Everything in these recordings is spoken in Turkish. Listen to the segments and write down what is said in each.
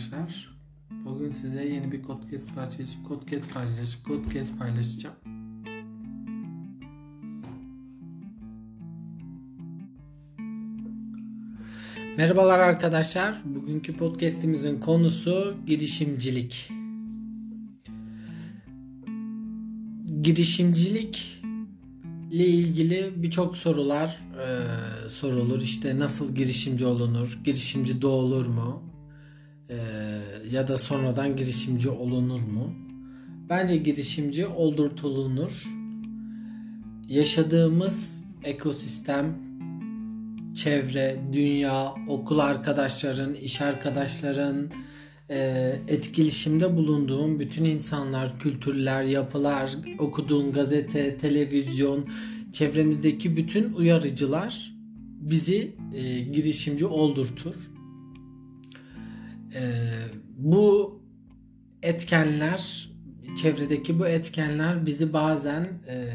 arkadaşlar. Bugün size yeni bir podcast paylaş, podcast paylaş, podcast paylaşacağım. Merhabalar arkadaşlar. Bugünkü podcast'imizin konusu girişimcilik. Girişimcilik ile ilgili birçok sorular e, sorulur. İşte nasıl girişimci olunur? Girişimci doğulur mu? Ya da sonradan girişimci olunur mu? Bence girişimci oldurtulunur. Yaşadığımız ekosistem, çevre, dünya, okul arkadaşların, iş arkadaşların, e, etkileşimde bulunduğum bütün insanlar, kültürler, yapılar, okuduğun gazete, televizyon, çevremizdeki bütün uyarıcılar bizi e, girişimci oldurtur. E, bu etkenler, çevredeki bu etkenler bizi bazen e,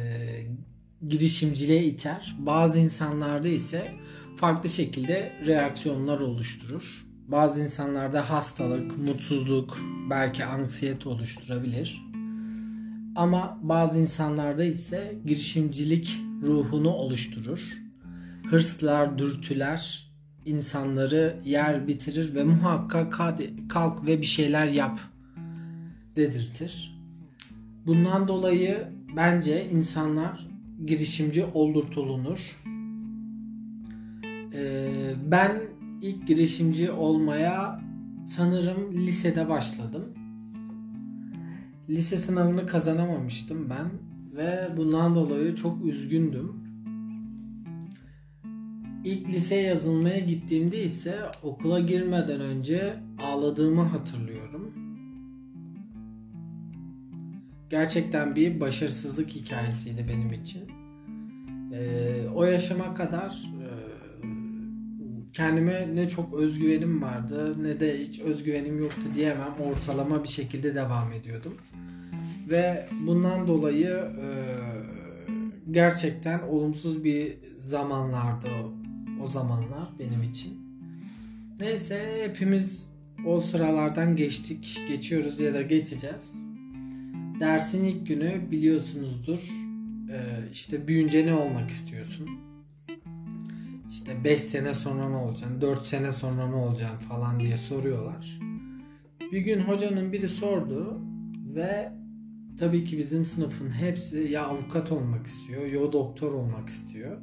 girişimciliğe iter. Bazı insanlarda ise farklı şekilde reaksiyonlar oluşturur. Bazı insanlarda hastalık, mutsuzluk, belki anksiyete oluşturabilir. Ama bazı insanlarda ise girişimcilik ruhunu oluşturur. Hırslar, dürtüler insanları yer bitirir ve muhakkak kalk ve bir şeyler yap dedirtir. Bundan dolayı bence insanlar girişimci oldurtulunur. Ee, ben ilk girişimci olmaya sanırım lisede başladım. Lise sınavını kazanamamıştım ben ve bundan dolayı çok üzgündüm. İlk liseye yazılmaya gittiğimde ise okula girmeden önce ağladığımı hatırlıyorum. Gerçekten bir başarısızlık hikayesiydi benim için. Ee, o yaşama kadar e, kendime ne çok özgüvenim vardı ne de hiç özgüvenim yoktu diyemem. Ortalama bir şekilde devam ediyordum. Ve bundan dolayı e, gerçekten olumsuz bir zamanlardı o zamanlar benim için. Neyse hepimiz o sıralardan geçtik, geçiyoruz ya da geçeceğiz. Dersin ilk günü biliyorsunuzdur. E, işte büyünce ne olmak istiyorsun? işte 5 sene sonra ne olacaksın, 4 sene sonra ne olacaksın falan diye soruyorlar. Bir gün hocanın biri sordu ve tabii ki bizim sınıfın hepsi ya avukat olmak istiyor ya doktor olmak istiyor.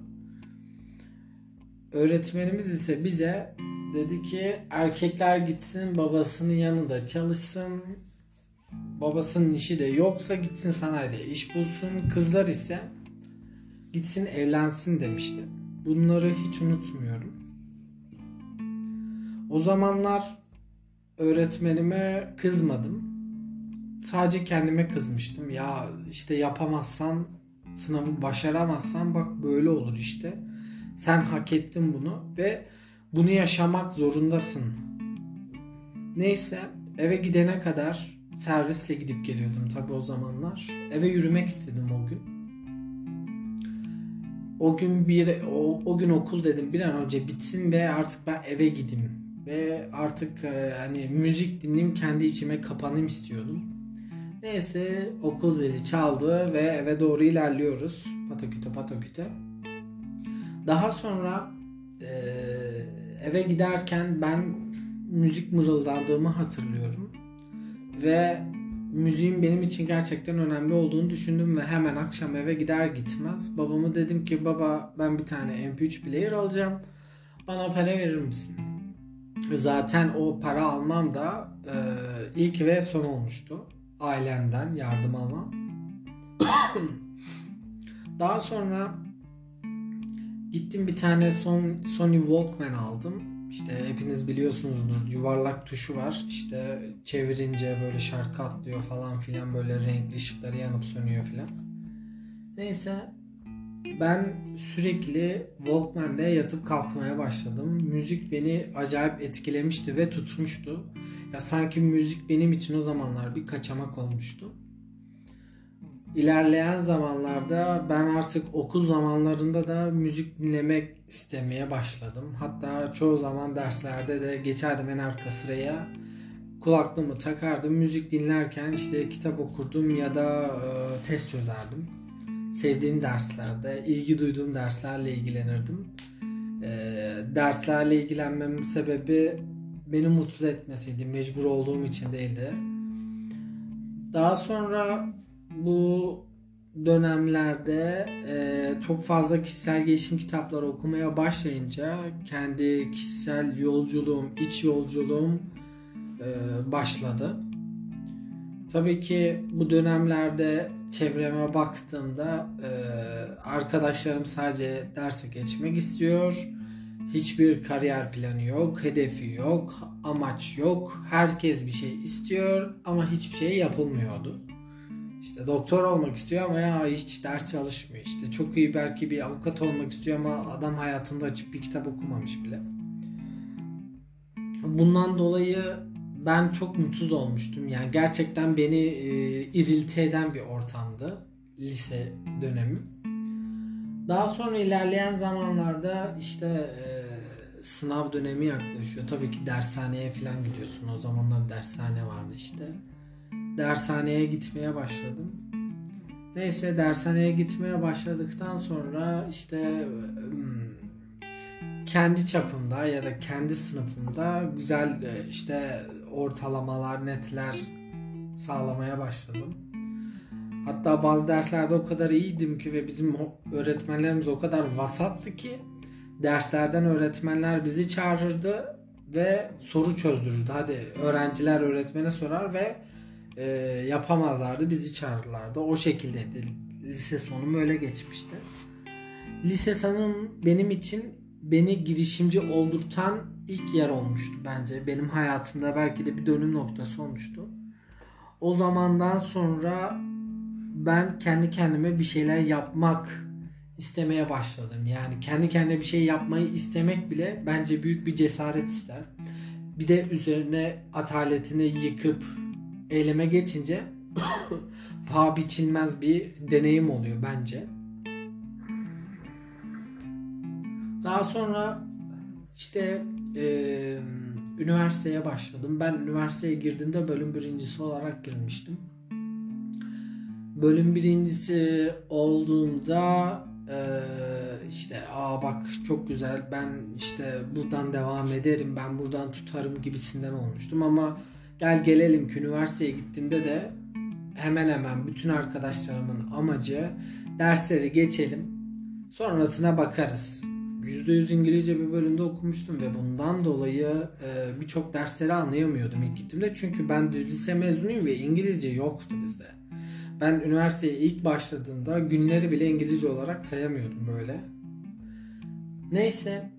Öğretmenimiz ise bize dedi ki erkekler gitsin babasının yanında çalışsın. Babasının işi de yoksa gitsin sanayide iş bulsun. Kızlar ise gitsin evlensin demişti. Bunları hiç unutmuyorum. O zamanlar öğretmenime kızmadım. Sadece kendime kızmıştım. Ya işte yapamazsan, sınavı başaramazsan bak böyle olur işte. Sen hak ettin bunu ve bunu yaşamak zorundasın. Neyse eve gidene kadar servisle gidip geliyordum tabii o zamanlar. Eve yürümek istedim o gün o gün bir o, o gün okul dedim bir an önce bitsin ve artık ben eve gideyim ve artık e, hani müzik dinleyeyim kendi içime kapanayım istiyordum. Neyse okul zili çaldı ve eve doğru ilerliyoruz. Pataküte pataküte. Daha sonra e, eve giderken ben müzik mırıldandığımı hatırlıyorum. Ve müziğin benim için gerçekten önemli olduğunu düşündüm ve hemen akşam eve gider gitmez babamı dedim ki baba ben bir tane MP3 player alacağım. Bana para verir misin? Zaten o para almam da e, ilk ve son olmuştu. Ailemden yardım almam. Daha sonra gittim bir tane son Sony Walkman aldım işte hepiniz biliyorsunuzdur yuvarlak tuşu var. İşte çevirince böyle şarkı atlıyor falan filan böyle renkli ışıkları yanıp sönüyor filan. Neyse ben sürekli Walkman'de yatıp kalkmaya başladım. Müzik beni acayip etkilemişti ve tutmuştu. Ya sanki müzik benim için o zamanlar bir kaçamak olmuştu. İlerleyen zamanlarda ben artık okul zamanlarında da müzik dinlemek istemeye başladım. Hatta çoğu zaman derslerde de geçerdim en arka sıraya. kulaklığımı takardım. Müzik dinlerken işte kitap okurdum ya da e, test çözerdim. Sevdiğim derslerde, ilgi duyduğum derslerle ilgilenirdim. E, derslerle ilgilenmemin sebebi beni mutlu etmesiydi. Mecbur olduğum için değildi. Daha sonra bu dönemlerde e, çok fazla kişisel gelişim kitapları okumaya başlayınca kendi kişisel yolculuğum, iç yolculuğum e, başladı. Tabii ki bu dönemlerde çevreme baktığımda e, arkadaşlarım sadece derse geçmek istiyor. Hiçbir kariyer planı yok, hedefi yok, amaç yok. Herkes bir şey istiyor ama hiçbir şey yapılmıyordu. İşte doktor olmak istiyor ama ya hiç ders çalışmıyor. İşte çok iyi belki bir avukat olmak istiyor ama adam hayatında açıp bir kitap okumamış bile. Bundan dolayı ben çok mutsuz olmuştum. Yani gerçekten beni e, irilti eden bir ortamdı lise dönemi. Daha sonra ilerleyen zamanlarda işte e, sınav dönemi yaklaşıyor. Tabii ki dershaneye falan gidiyorsun. O zamanlar dershane vardı işte. Dershaneye gitmeye başladım. Neyse dershaneye gitmeye başladıktan sonra işte hmm, kendi çapımda ya da kendi sınıfımda güzel e, işte ortalamalar, netler sağlamaya başladım. Hatta bazı derslerde o kadar iyiydim ki ve bizim öğretmenlerimiz o kadar vasattı ki derslerden öğretmenler bizi çağırırdı ve soru çözdürürdü. Hadi öğrenciler öğretmene sorar ve e, yapamazlardı bizi çağırırlardı. O şekilde lise sonum öyle geçmişti. Lise sanırım benim için beni girişimci oldurtan ilk yer olmuştu bence. Benim hayatımda belki de bir dönüm noktası olmuştu. O zamandan sonra ben kendi kendime bir şeyler yapmak istemeye başladım. Yani kendi kendine bir şey yapmayı istemek bile bence büyük bir cesaret ister. Bir de üzerine ataletini yıkıp eyleme geçince paha biçilmez bir deneyim oluyor bence. Daha sonra işte e, üniversiteye başladım. Ben üniversiteye girdiğimde bölüm birincisi olarak girmiştim. Bölüm birincisi olduğumda e, işte aa bak çok güzel ben işte buradan devam ederim ben buradan tutarım gibisinden olmuştum ama gel gelelim ki üniversiteye gittiğimde de hemen hemen bütün arkadaşlarımın amacı dersleri geçelim sonrasına bakarız %100 İngilizce bir bölümde okumuştum ve bundan dolayı e, birçok dersleri anlayamıyordum ilk gittiğimde. Çünkü ben düz lise mezunuyum ve İngilizce yoktu bizde. Ben üniversiteye ilk başladığımda günleri bile İngilizce olarak sayamıyordum böyle. Neyse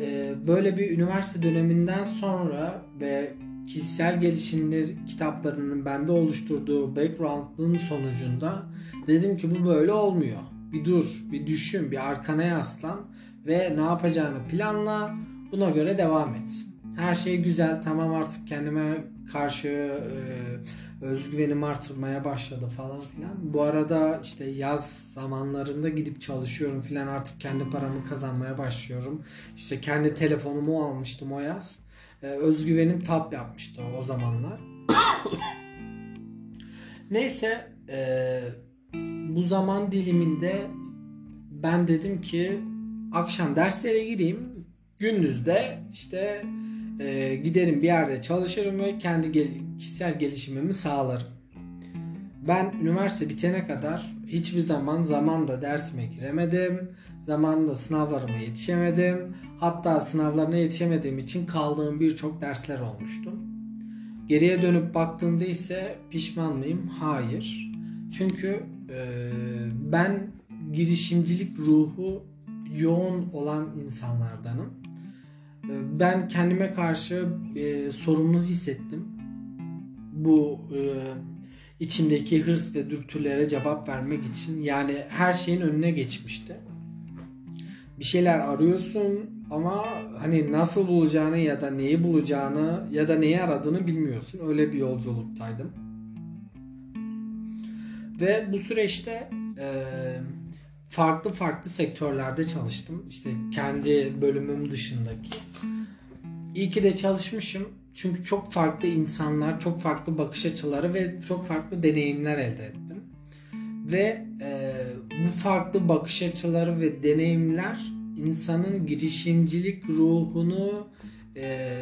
e, böyle bir üniversite döneminden sonra ve kişisel gelişimler kitaplarının bende oluşturduğu background'ın sonucunda dedim ki bu böyle olmuyor. Bir dur, bir düşün, bir arkana yaslan ve ne yapacağını planla. Buna göre devam et. Her şey güzel. Tamam artık kendime karşı e, özgüvenim artırmaya başladı falan filan. Bu arada işte yaz zamanlarında gidip çalışıyorum filan artık kendi paramı kazanmaya başlıyorum. İşte kendi telefonumu almıştım o yaz. E, özgüvenim tap yapmıştı o zamanlar. Neyse e, bu zaman diliminde ben dedim ki akşam derslere gireyim. Gündüz de işte e, giderim bir yerde çalışırım ve kendi gel- kişisel gelişimimi sağlarım. Ben üniversite bitene kadar hiçbir zaman zamanda dersime giremedim. Zamanında sınavlarıma yetişemedim. Hatta sınavlarına yetişemediğim için kaldığım birçok dersler olmuştu. Geriye dönüp baktığımda ise pişman mıyım? Hayır. Çünkü e, ben girişimcilik ruhu yoğun olan insanlardanım. Ee, ben kendime karşı e, sorumlu hissettim. Bu e, içimdeki hırs ve dürtülere cevap vermek için yani her şeyin önüne geçmişti. Bir şeyler arıyorsun ama hani nasıl bulacağını ya da neyi bulacağını ya da neyi aradığını bilmiyorsun. Öyle bir yolculuktaydım. Ve bu süreçte eee farklı farklı sektörlerde çalıştım. İşte kendi bölümüm dışındaki. İyi ki de çalışmışım. Çünkü çok farklı insanlar, çok farklı bakış açıları ve çok farklı deneyimler elde ettim. Ve e, bu farklı bakış açıları ve deneyimler insanın girişimcilik ruhunu e,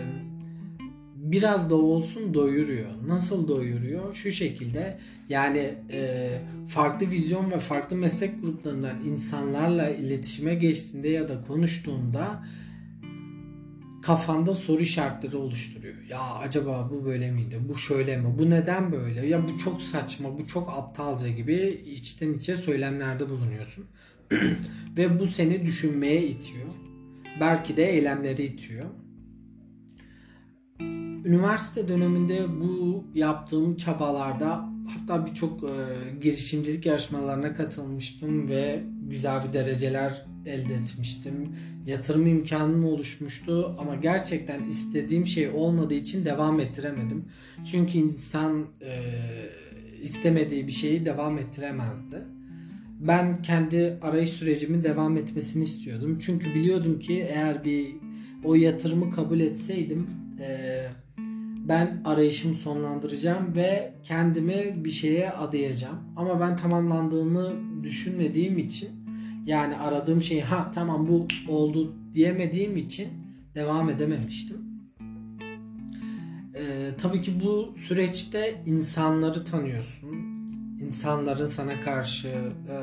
biraz da olsun doyuruyor. Nasıl doyuruyor? Şu şekilde yani e, farklı vizyon ve farklı meslek gruplarından insanlarla iletişime geçtiğinde ya da konuştuğunda kafanda soru işaretleri oluşturuyor. Ya acaba bu böyle miydi? Bu şöyle mi? Bu neden böyle? Ya bu çok saçma, bu çok aptalca gibi içten içe söylemlerde bulunuyorsun. Ve bu seni düşünmeye itiyor. Belki de eylemleri itiyor. Üniversite döneminde bu yaptığım çabalarda hatta birçok e, girişimcilik yarışmalarına katılmıştım ve güzel bir dereceler elde etmiştim. Yatırım imkanım oluşmuştu ama gerçekten istediğim şey olmadığı için devam ettiremedim. Çünkü insan e, istemediği bir şeyi devam ettiremezdi. Ben kendi arayış sürecimin devam etmesini istiyordum. Çünkü biliyordum ki eğer bir o yatırımı kabul etseydim e, ben arayışımı sonlandıracağım ve kendimi bir şeye adayacağım. Ama ben tamamlandığını düşünmediğim için yani aradığım şey ha tamam bu oldu diyemediğim için devam edememiştim. Ee, tabii ki bu süreçte insanları tanıyorsun. İnsanların sana karşı e,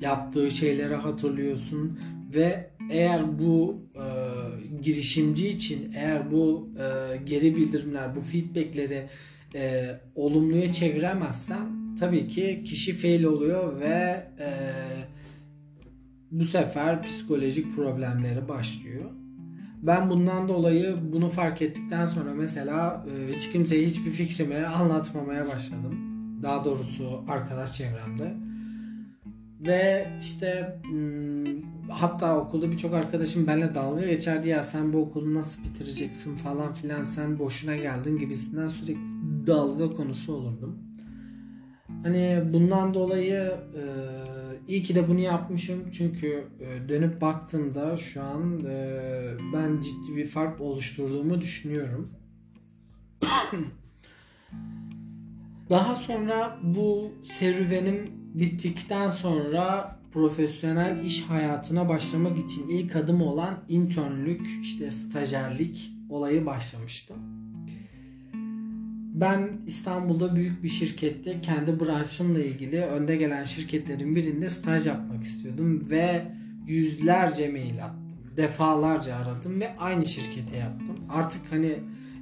yaptığı şeyleri hatırlıyorsun ve eğer bu e, girişimci için eğer bu e, geri bildirimler, bu feedbackleri e, olumluya çeviremezsen tabii ki kişi fail oluyor ve e, bu sefer psikolojik problemleri başlıyor. Ben bundan dolayı bunu fark ettikten sonra mesela e, hiç kimseye hiçbir fikrimi anlatmamaya başladım. Daha doğrusu arkadaş çevremde. Ve işte hmm, hatta okulda birçok arkadaşım benimle dalga geçerdi ya sen bu okulu nasıl bitireceksin falan filan sen boşuna geldin gibisinden sürekli dalga konusu olurdum. Hani bundan dolayı e, iyi ki de bunu yapmışım çünkü e, dönüp baktığımda şu an e, ben ciddi bir fark oluşturduğumu düşünüyorum. Daha sonra bu serüvenim bittikten sonra profesyonel iş hayatına başlamak için ilk adım olan internlük, işte stajyerlik olayı başlamıştı. Ben İstanbul'da büyük bir şirkette kendi branşımla ilgili önde gelen şirketlerin birinde staj yapmak istiyordum ve yüzlerce mail attım. Defalarca aradım ve aynı şirkete yaptım. Artık hani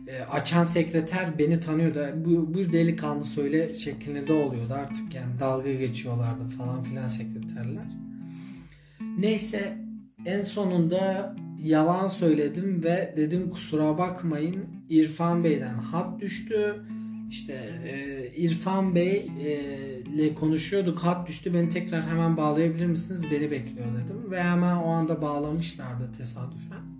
e, açan sekreter beni tanıyordu. Bu, bu delikanlı söyle şeklinde de oluyordu artık yani dalga geçiyorlardı falan filan sekreterler. Neyse en sonunda yalan söyledim ve dedim kusura bakmayın İrfan Bey'den hat düştü. İşte e, İrfan Bey e, ile konuşuyorduk hat düştü beni tekrar hemen bağlayabilir misiniz beni bekliyor dedim ve hemen o anda bağlamışlardı tesadüfen.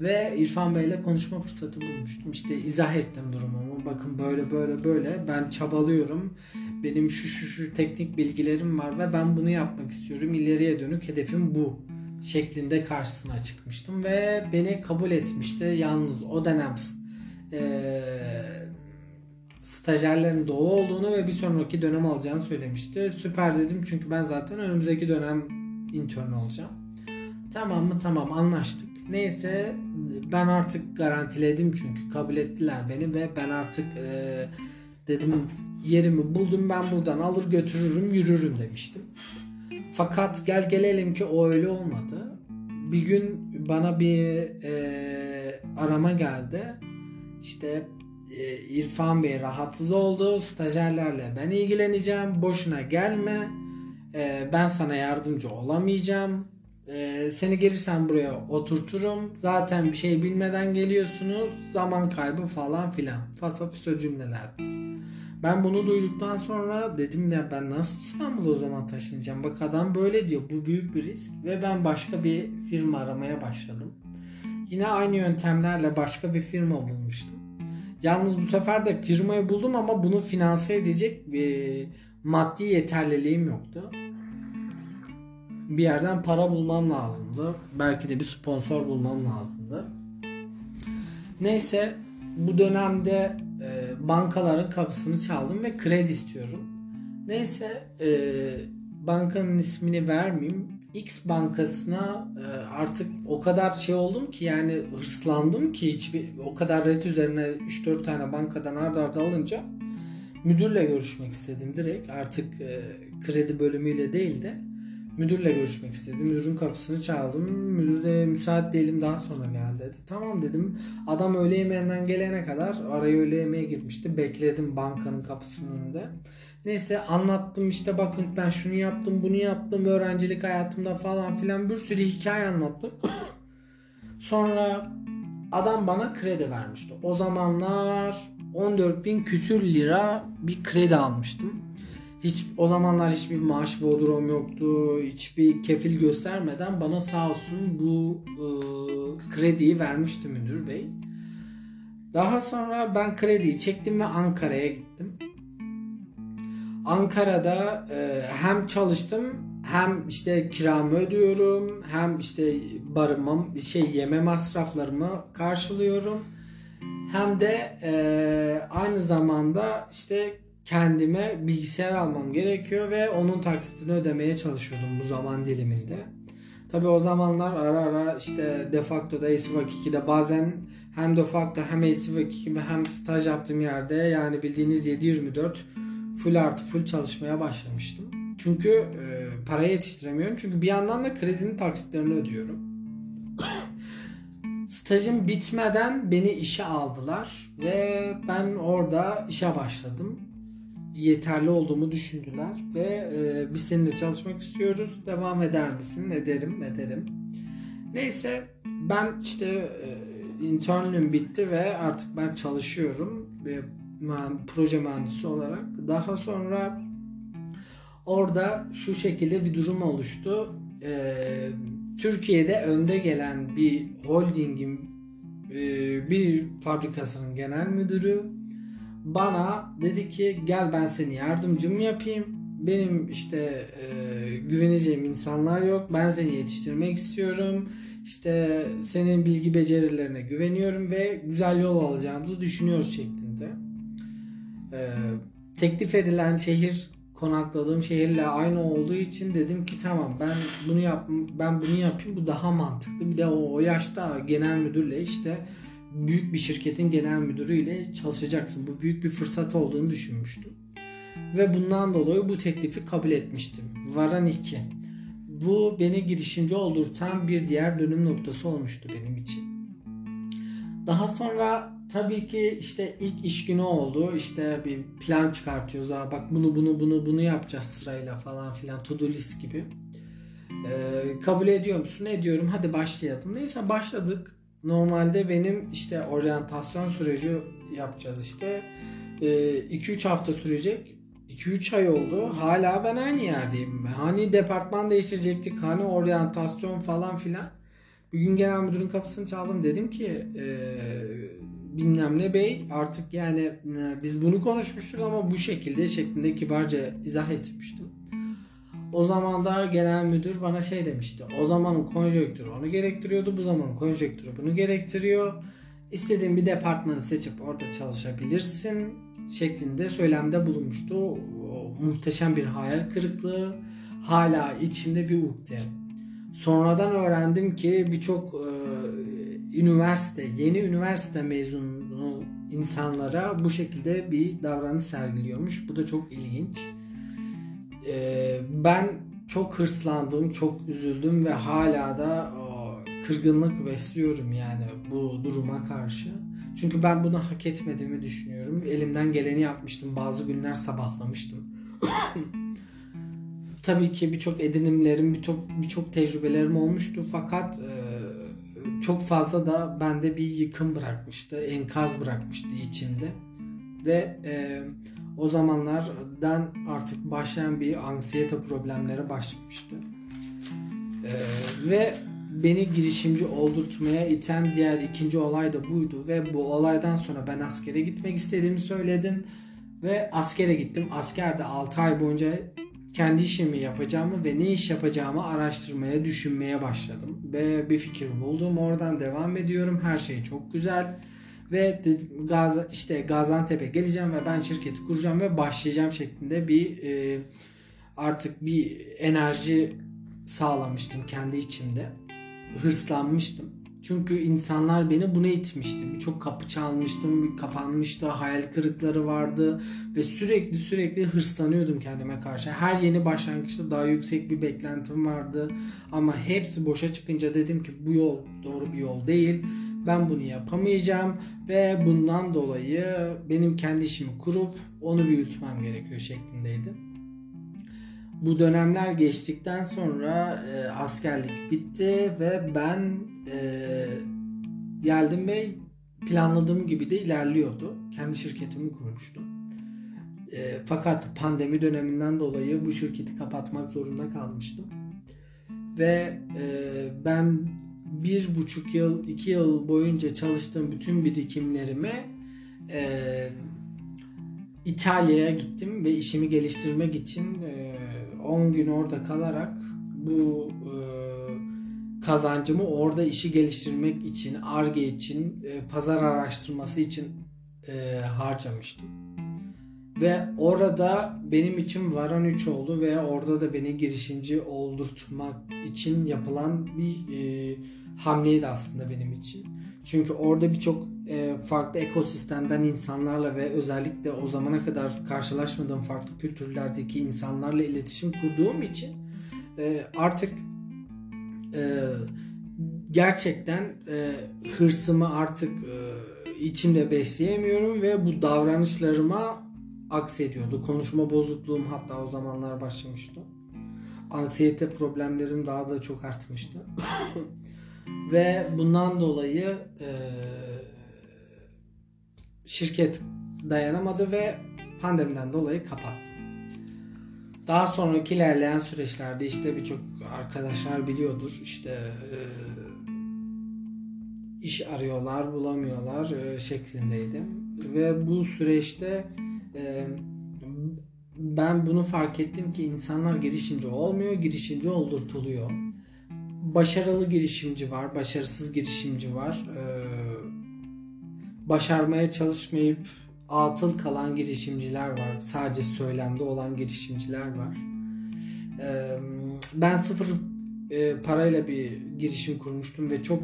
Ve İrfan Bey ile konuşma fırsatı bulmuştum. İşte izah ettim durumumu. Bakın böyle böyle böyle ben çabalıyorum. Benim şu şu şu teknik bilgilerim var ve ben bunu yapmak istiyorum. İleriye dönük hedefim bu şeklinde karşısına çıkmıştım ve beni kabul etmişti. Yalnız o dönem e, stajyerlerin dolu olduğunu ve bir sonraki dönem alacağını söylemişti. Süper dedim çünkü ben zaten önümüzdeki dönem intern olacağım. Tamam mı? Tamam anlaştık. Neyse ben artık garantiledim çünkü kabul ettiler beni ve ben artık e, dedim yerimi buldum ben buradan alır götürürüm yürürüm demiştim. Fakat gel gelelim ki o öyle olmadı. Bir gün bana bir e, arama geldi. İşte e, İrfan Bey rahatsız oldu. Stajyerlerle ben ilgileneceğim. Boşuna gelme. E, ben sana yardımcı olamayacağım ee, seni gelirsen buraya oturturum. Zaten bir şey bilmeden geliyorsunuz. Zaman kaybı falan filan. Fasafiso cümleler. Ben bunu duyduktan sonra dedim ya ben nasıl İstanbul'a o zaman taşınacağım? Bak adam böyle diyor. Bu büyük bir risk. Ve ben başka bir firma aramaya başladım. Yine aynı yöntemlerle başka bir firma bulmuştum. Yalnız bu sefer de firmayı buldum ama bunu finanse edecek bir maddi yeterliliğim yoktu bir yerden para bulmam lazımdı. Belki de bir sponsor bulmam lazımdı. Neyse bu dönemde e, bankaların kapısını çaldım ve kredi istiyorum. Neyse e, bankanın ismini vermeyeyim. X bankasına e, artık o kadar şey oldum ki yani hırslandım ki hiçbir o kadar red üzerine 3-4 tane bankadan arda arda alınca müdürle görüşmek istedim direkt. Artık e, kredi bölümüyle değil de müdürle görüşmek istedim. Müdürün kapısını çaldım. Müdür de müsait değilim daha sonra gel dedi. Tamam dedim. Adam öğle yemeğinden gelene kadar araya öğle yemeğe girmişti. Bekledim bankanın kapısının önünde. Neyse anlattım işte bakın ben şunu yaptım bunu yaptım öğrencilik hayatımda falan filan bir sürü hikaye anlattım. Sonra adam bana kredi vermişti. O zamanlar 14 bin küsür lira bir kredi almıştım. Hiç o zamanlar hiçbir maaş bodrum yoktu. Hiçbir kefil göstermeden bana sağ olsun bu e, krediyi vermişti müdür bey. Daha sonra ben krediyi çektim ve Ankara'ya gittim. Ankara'da e, hem çalıştım hem işte kiramı ödüyorum hem işte barınmam şey yeme masraflarımı karşılıyorum hem de e, aynı zamanda işte kendime bilgisayar almam gerekiyor ve onun taksitini ödemeye çalışıyordum bu zaman diliminde. Tabi o zamanlar ara ara işte defaktoda ACVAC 2'de bazen hem defakto hem ACVAC 2 hem staj yaptığım yerde yani bildiğiniz 724 full artı full çalışmaya başlamıştım. Çünkü e, parayı yetiştiremiyorum. Çünkü bir yandan da kredinin taksitlerini ödüyorum. Stajım bitmeden beni işe aldılar ve ben orada işe başladım. Yeterli olduğumu düşündüler ve e, biz seninle çalışmak istiyoruz. Devam eder misin? Ederim, ederim. Neyse ben işte e, internlüğüm bitti ve artık ben çalışıyorum. Ve proje mühendisi olarak. Daha sonra orada şu şekilde bir durum oluştu. Ee, Türkiye'de önde gelen bir holdingin e, bir fabrikasının genel müdürü bana dedi ki gel ben seni yardımcım yapayım. Benim işte e, güveneceğim insanlar yok. Ben seni yetiştirmek istiyorum. İşte senin bilgi becerilerine güveniyorum ve güzel yol alacağımızı düşünüyoruz şeklinde e, teklif edilen şehir konakladığım şehirle aynı olduğu için dedim ki tamam ben bunu yap ben bunu yapayım bu daha mantıklı. Bir de o, o yaşta genel müdürle işte büyük bir şirketin genel müdürüyle çalışacaksın. Bu büyük bir fırsat olduğunu düşünmüştüm. Ve bundan dolayı bu teklifi kabul etmiştim. Varan 2. Bu beni girişimci oldurtan bir diğer dönüm noktası olmuştu benim için. Daha sonra tabii ki işte ilk iş günü oldu. İşte bir plan çıkartıyoruz. Aa, bak bunu bunu bunu bunu yapacağız sırayla falan filan. To do list gibi. Ee, kabul ediyor musun? Ediyorum. Hadi başlayalım. Neyse başladık. Normalde benim işte oryantasyon süreci yapacağız işte. 2-3 ee, hafta sürecek. 2-3 ay oldu. Hala ben aynı yerdeyim. Hani departman değiştirecektik. Hani oryantasyon falan filan. Bir gün genel müdürün kapısını çaldım. Dedim ki e, bilmem ne bey artık yani e, biz bunu konuşmuştuk ama bu şekilde şeklinde kibarca izah etmiştim. O zaman da genel müdür bana şey demişti. O zamanın konjonktürü onu gerektiriyordu. Bu zamanın konjonktürü bunu gerektiriyor. İstediğin bir departmanı seçip orada çalışabilirsin şeklinde söylemde bulunmuştu. O, muhteşem bir hayal kırıklığı. Hala içimde bir ukde. Sonradan öğrendim ki birçok e, üniversite, yeni üniversite mezunu insanlara bu şekilde bir davranış sergiliyormuş. Bu da çok ilginç. Ee, ben çok hırslandım, çok üzüldüm ve hala da o, kırgınlık besliyorum yani bu duruma karşı. Çünkü ben bunu hak etmediğimi düşünüyorum. Elimden geleni yapmıştım. Bazı günler sabahlamıştım. Tabii ki birçok edinimlerim, birçok birçok tecrübelerim olmuştu fakat e, çok fazla da bende bir yıkım bırakmıştı, enkaz bırakmıştı içimde. Ve e, o zamanlardan artık başlayan bir anksiyete problemlere başlamıştı. E, ve beni girişimci oldurtmaya iten diğer ikinci olay da buydu. Ve bu olaydan sonra ben askere gitmek istediğimi söyledim. Ve askere gittim. Askerde 6 ay boyunca kendi işimi yapacağımı ve ne iş yapacağımı araştırmaya, düşünmeye başladım. Ve bir fikir buldum. Oradan devam ediyorum. Her şey çok güzel. Ve dedim Gaz işte Gaziantep'e geleceğim ve ben şirketi kuracağım ve başlayacağım şeklinde bir e, artık bir enerji sağlamıştım kendi içimde. Hırslanmıştım. Çünkü insanlar beni buna itmişti. Birçok kapı çalmıştım, kapanmıştı, hayal kırıkları vardı ve sürekli sürekli hırslanıyordum kendime karşı. Her yeni başlangıçta daha yüksek bir beklentim vardı ama hepsi boşa çıkınca dedim ki bu yol doğru bir yol değil. Ben bunu yapamayacağım ve bundan dolayı benim kendi işimi kurup onu büyütmem gerekiyor şeklindeydi. Bu dönemler geçtikten sonra e, askerlik bitti ve ben e, geldim ve planladığım gibi de ilerliyordu. Kendi şirketimi kurmuştum. E, fakat pandemi döneminden dolayı bu şirketi kapatmak zorunda kalmıştım. Ve e, ben bir buçuk yıl, iki yıl boyunca çalıştığım bütün birikimlerimi e, İtalya'ya gittim ve işimi geliştirmek için e, 10 gün orada kalarak bu e, kazancımı orada işi geliştirmek için, ARGE için, e, pazar araştırması için e, harcamıştım. Ve orada benim için varan 3 oldu ve orada da beni girişimci oldurtmak için yapılan bir e, hamleydi aslında benim için. Çünkü orada birçok e, farklı ekosistemden insanlarla ve özellikle o zamana kadar karşılaşmadığım farklı kültürlerdeki insanlarla iletişim kurduğum için e, artık e, gerçekten e, hırsımı artık e, içimde besleyemiyorum ve bu davranışlarıma aksediyordu. Konuşma bozukluğum hatta o zamanlar başlamıştı. Anksiyete problemlerim daha da çok artmıştı. ve bundan dolayı e, şirket dayanamadı ve pandemiden dolayı kapattı. Daha sonraki ilerleyen süreçlerde işte birçok arkadaşlar biliyordur işte e, iş arıyorlar bulamıyorlar e, şeklindeydi ve bu süreçte e, ben bunu fark ettim ki insanlar girişimci olmuyor girişimci oldurtuluyor başarılı girişimci var başarısız girişimci var e, başarmaya çalışmayıp atıl kalan girişimciler var. Sadece söylemde olan girişimciler var. Ben sıfır parayla bir girişim kurmuştum ve çok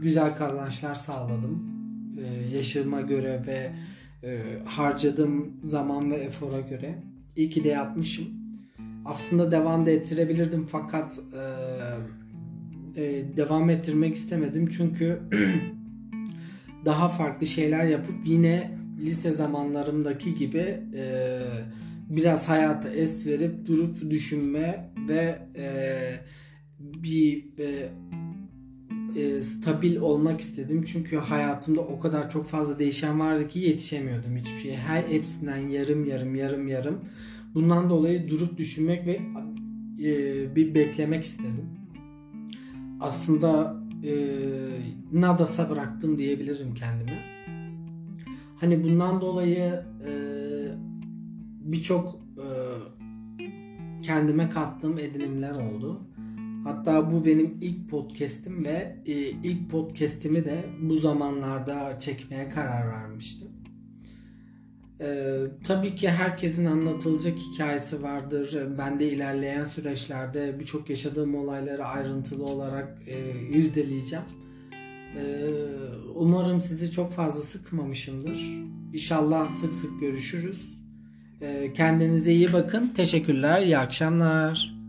güzel kazançlar sağladım. Yaşıma göre ve harcadığım zaman ve efora göre. İyi ki de yapmışım. Aslında devam da ettirebilirdim fakat devam ettirmek istemedim çünkü daha farklı şeyler yapıp yine lise zamanlarımdaki gibi e, biraz hayata es verip durup düşünme ve e, bir e, e, stabil olmak istedim. Çünkü hayatımda o kadar çok fazla değişen vardı ki yetişemiyordum hiçbir şeye. Her hepsinden yarım yarım yarım yarım. Bundan dolayı durup düşünmek ve e, bir beklemek istedim. Aslında e, nadasa bıraktım diyebilirim kendime. Hani bundan dolayı e, birçok e, kendime kattığım edinimler oldu. Hatta bu benim ilk podcast'im ve e, ilk podcast'imi de bu zamanlarda çekmeye karar vermiştim. Ee, tabii ki herkesin anlatılacak hikayesi vardır. Ben de ilerleyen süreçlerde birçok yaşadığım olayları ayrıntılı olarak e, irdeleyeceğim. Ee, umarım sizi çok fazla sıkmamışımdır. İnşallah sık sık görüşürüz. Ee, kendinize iyi bakın. Teşekkürler. İyi akşamlar.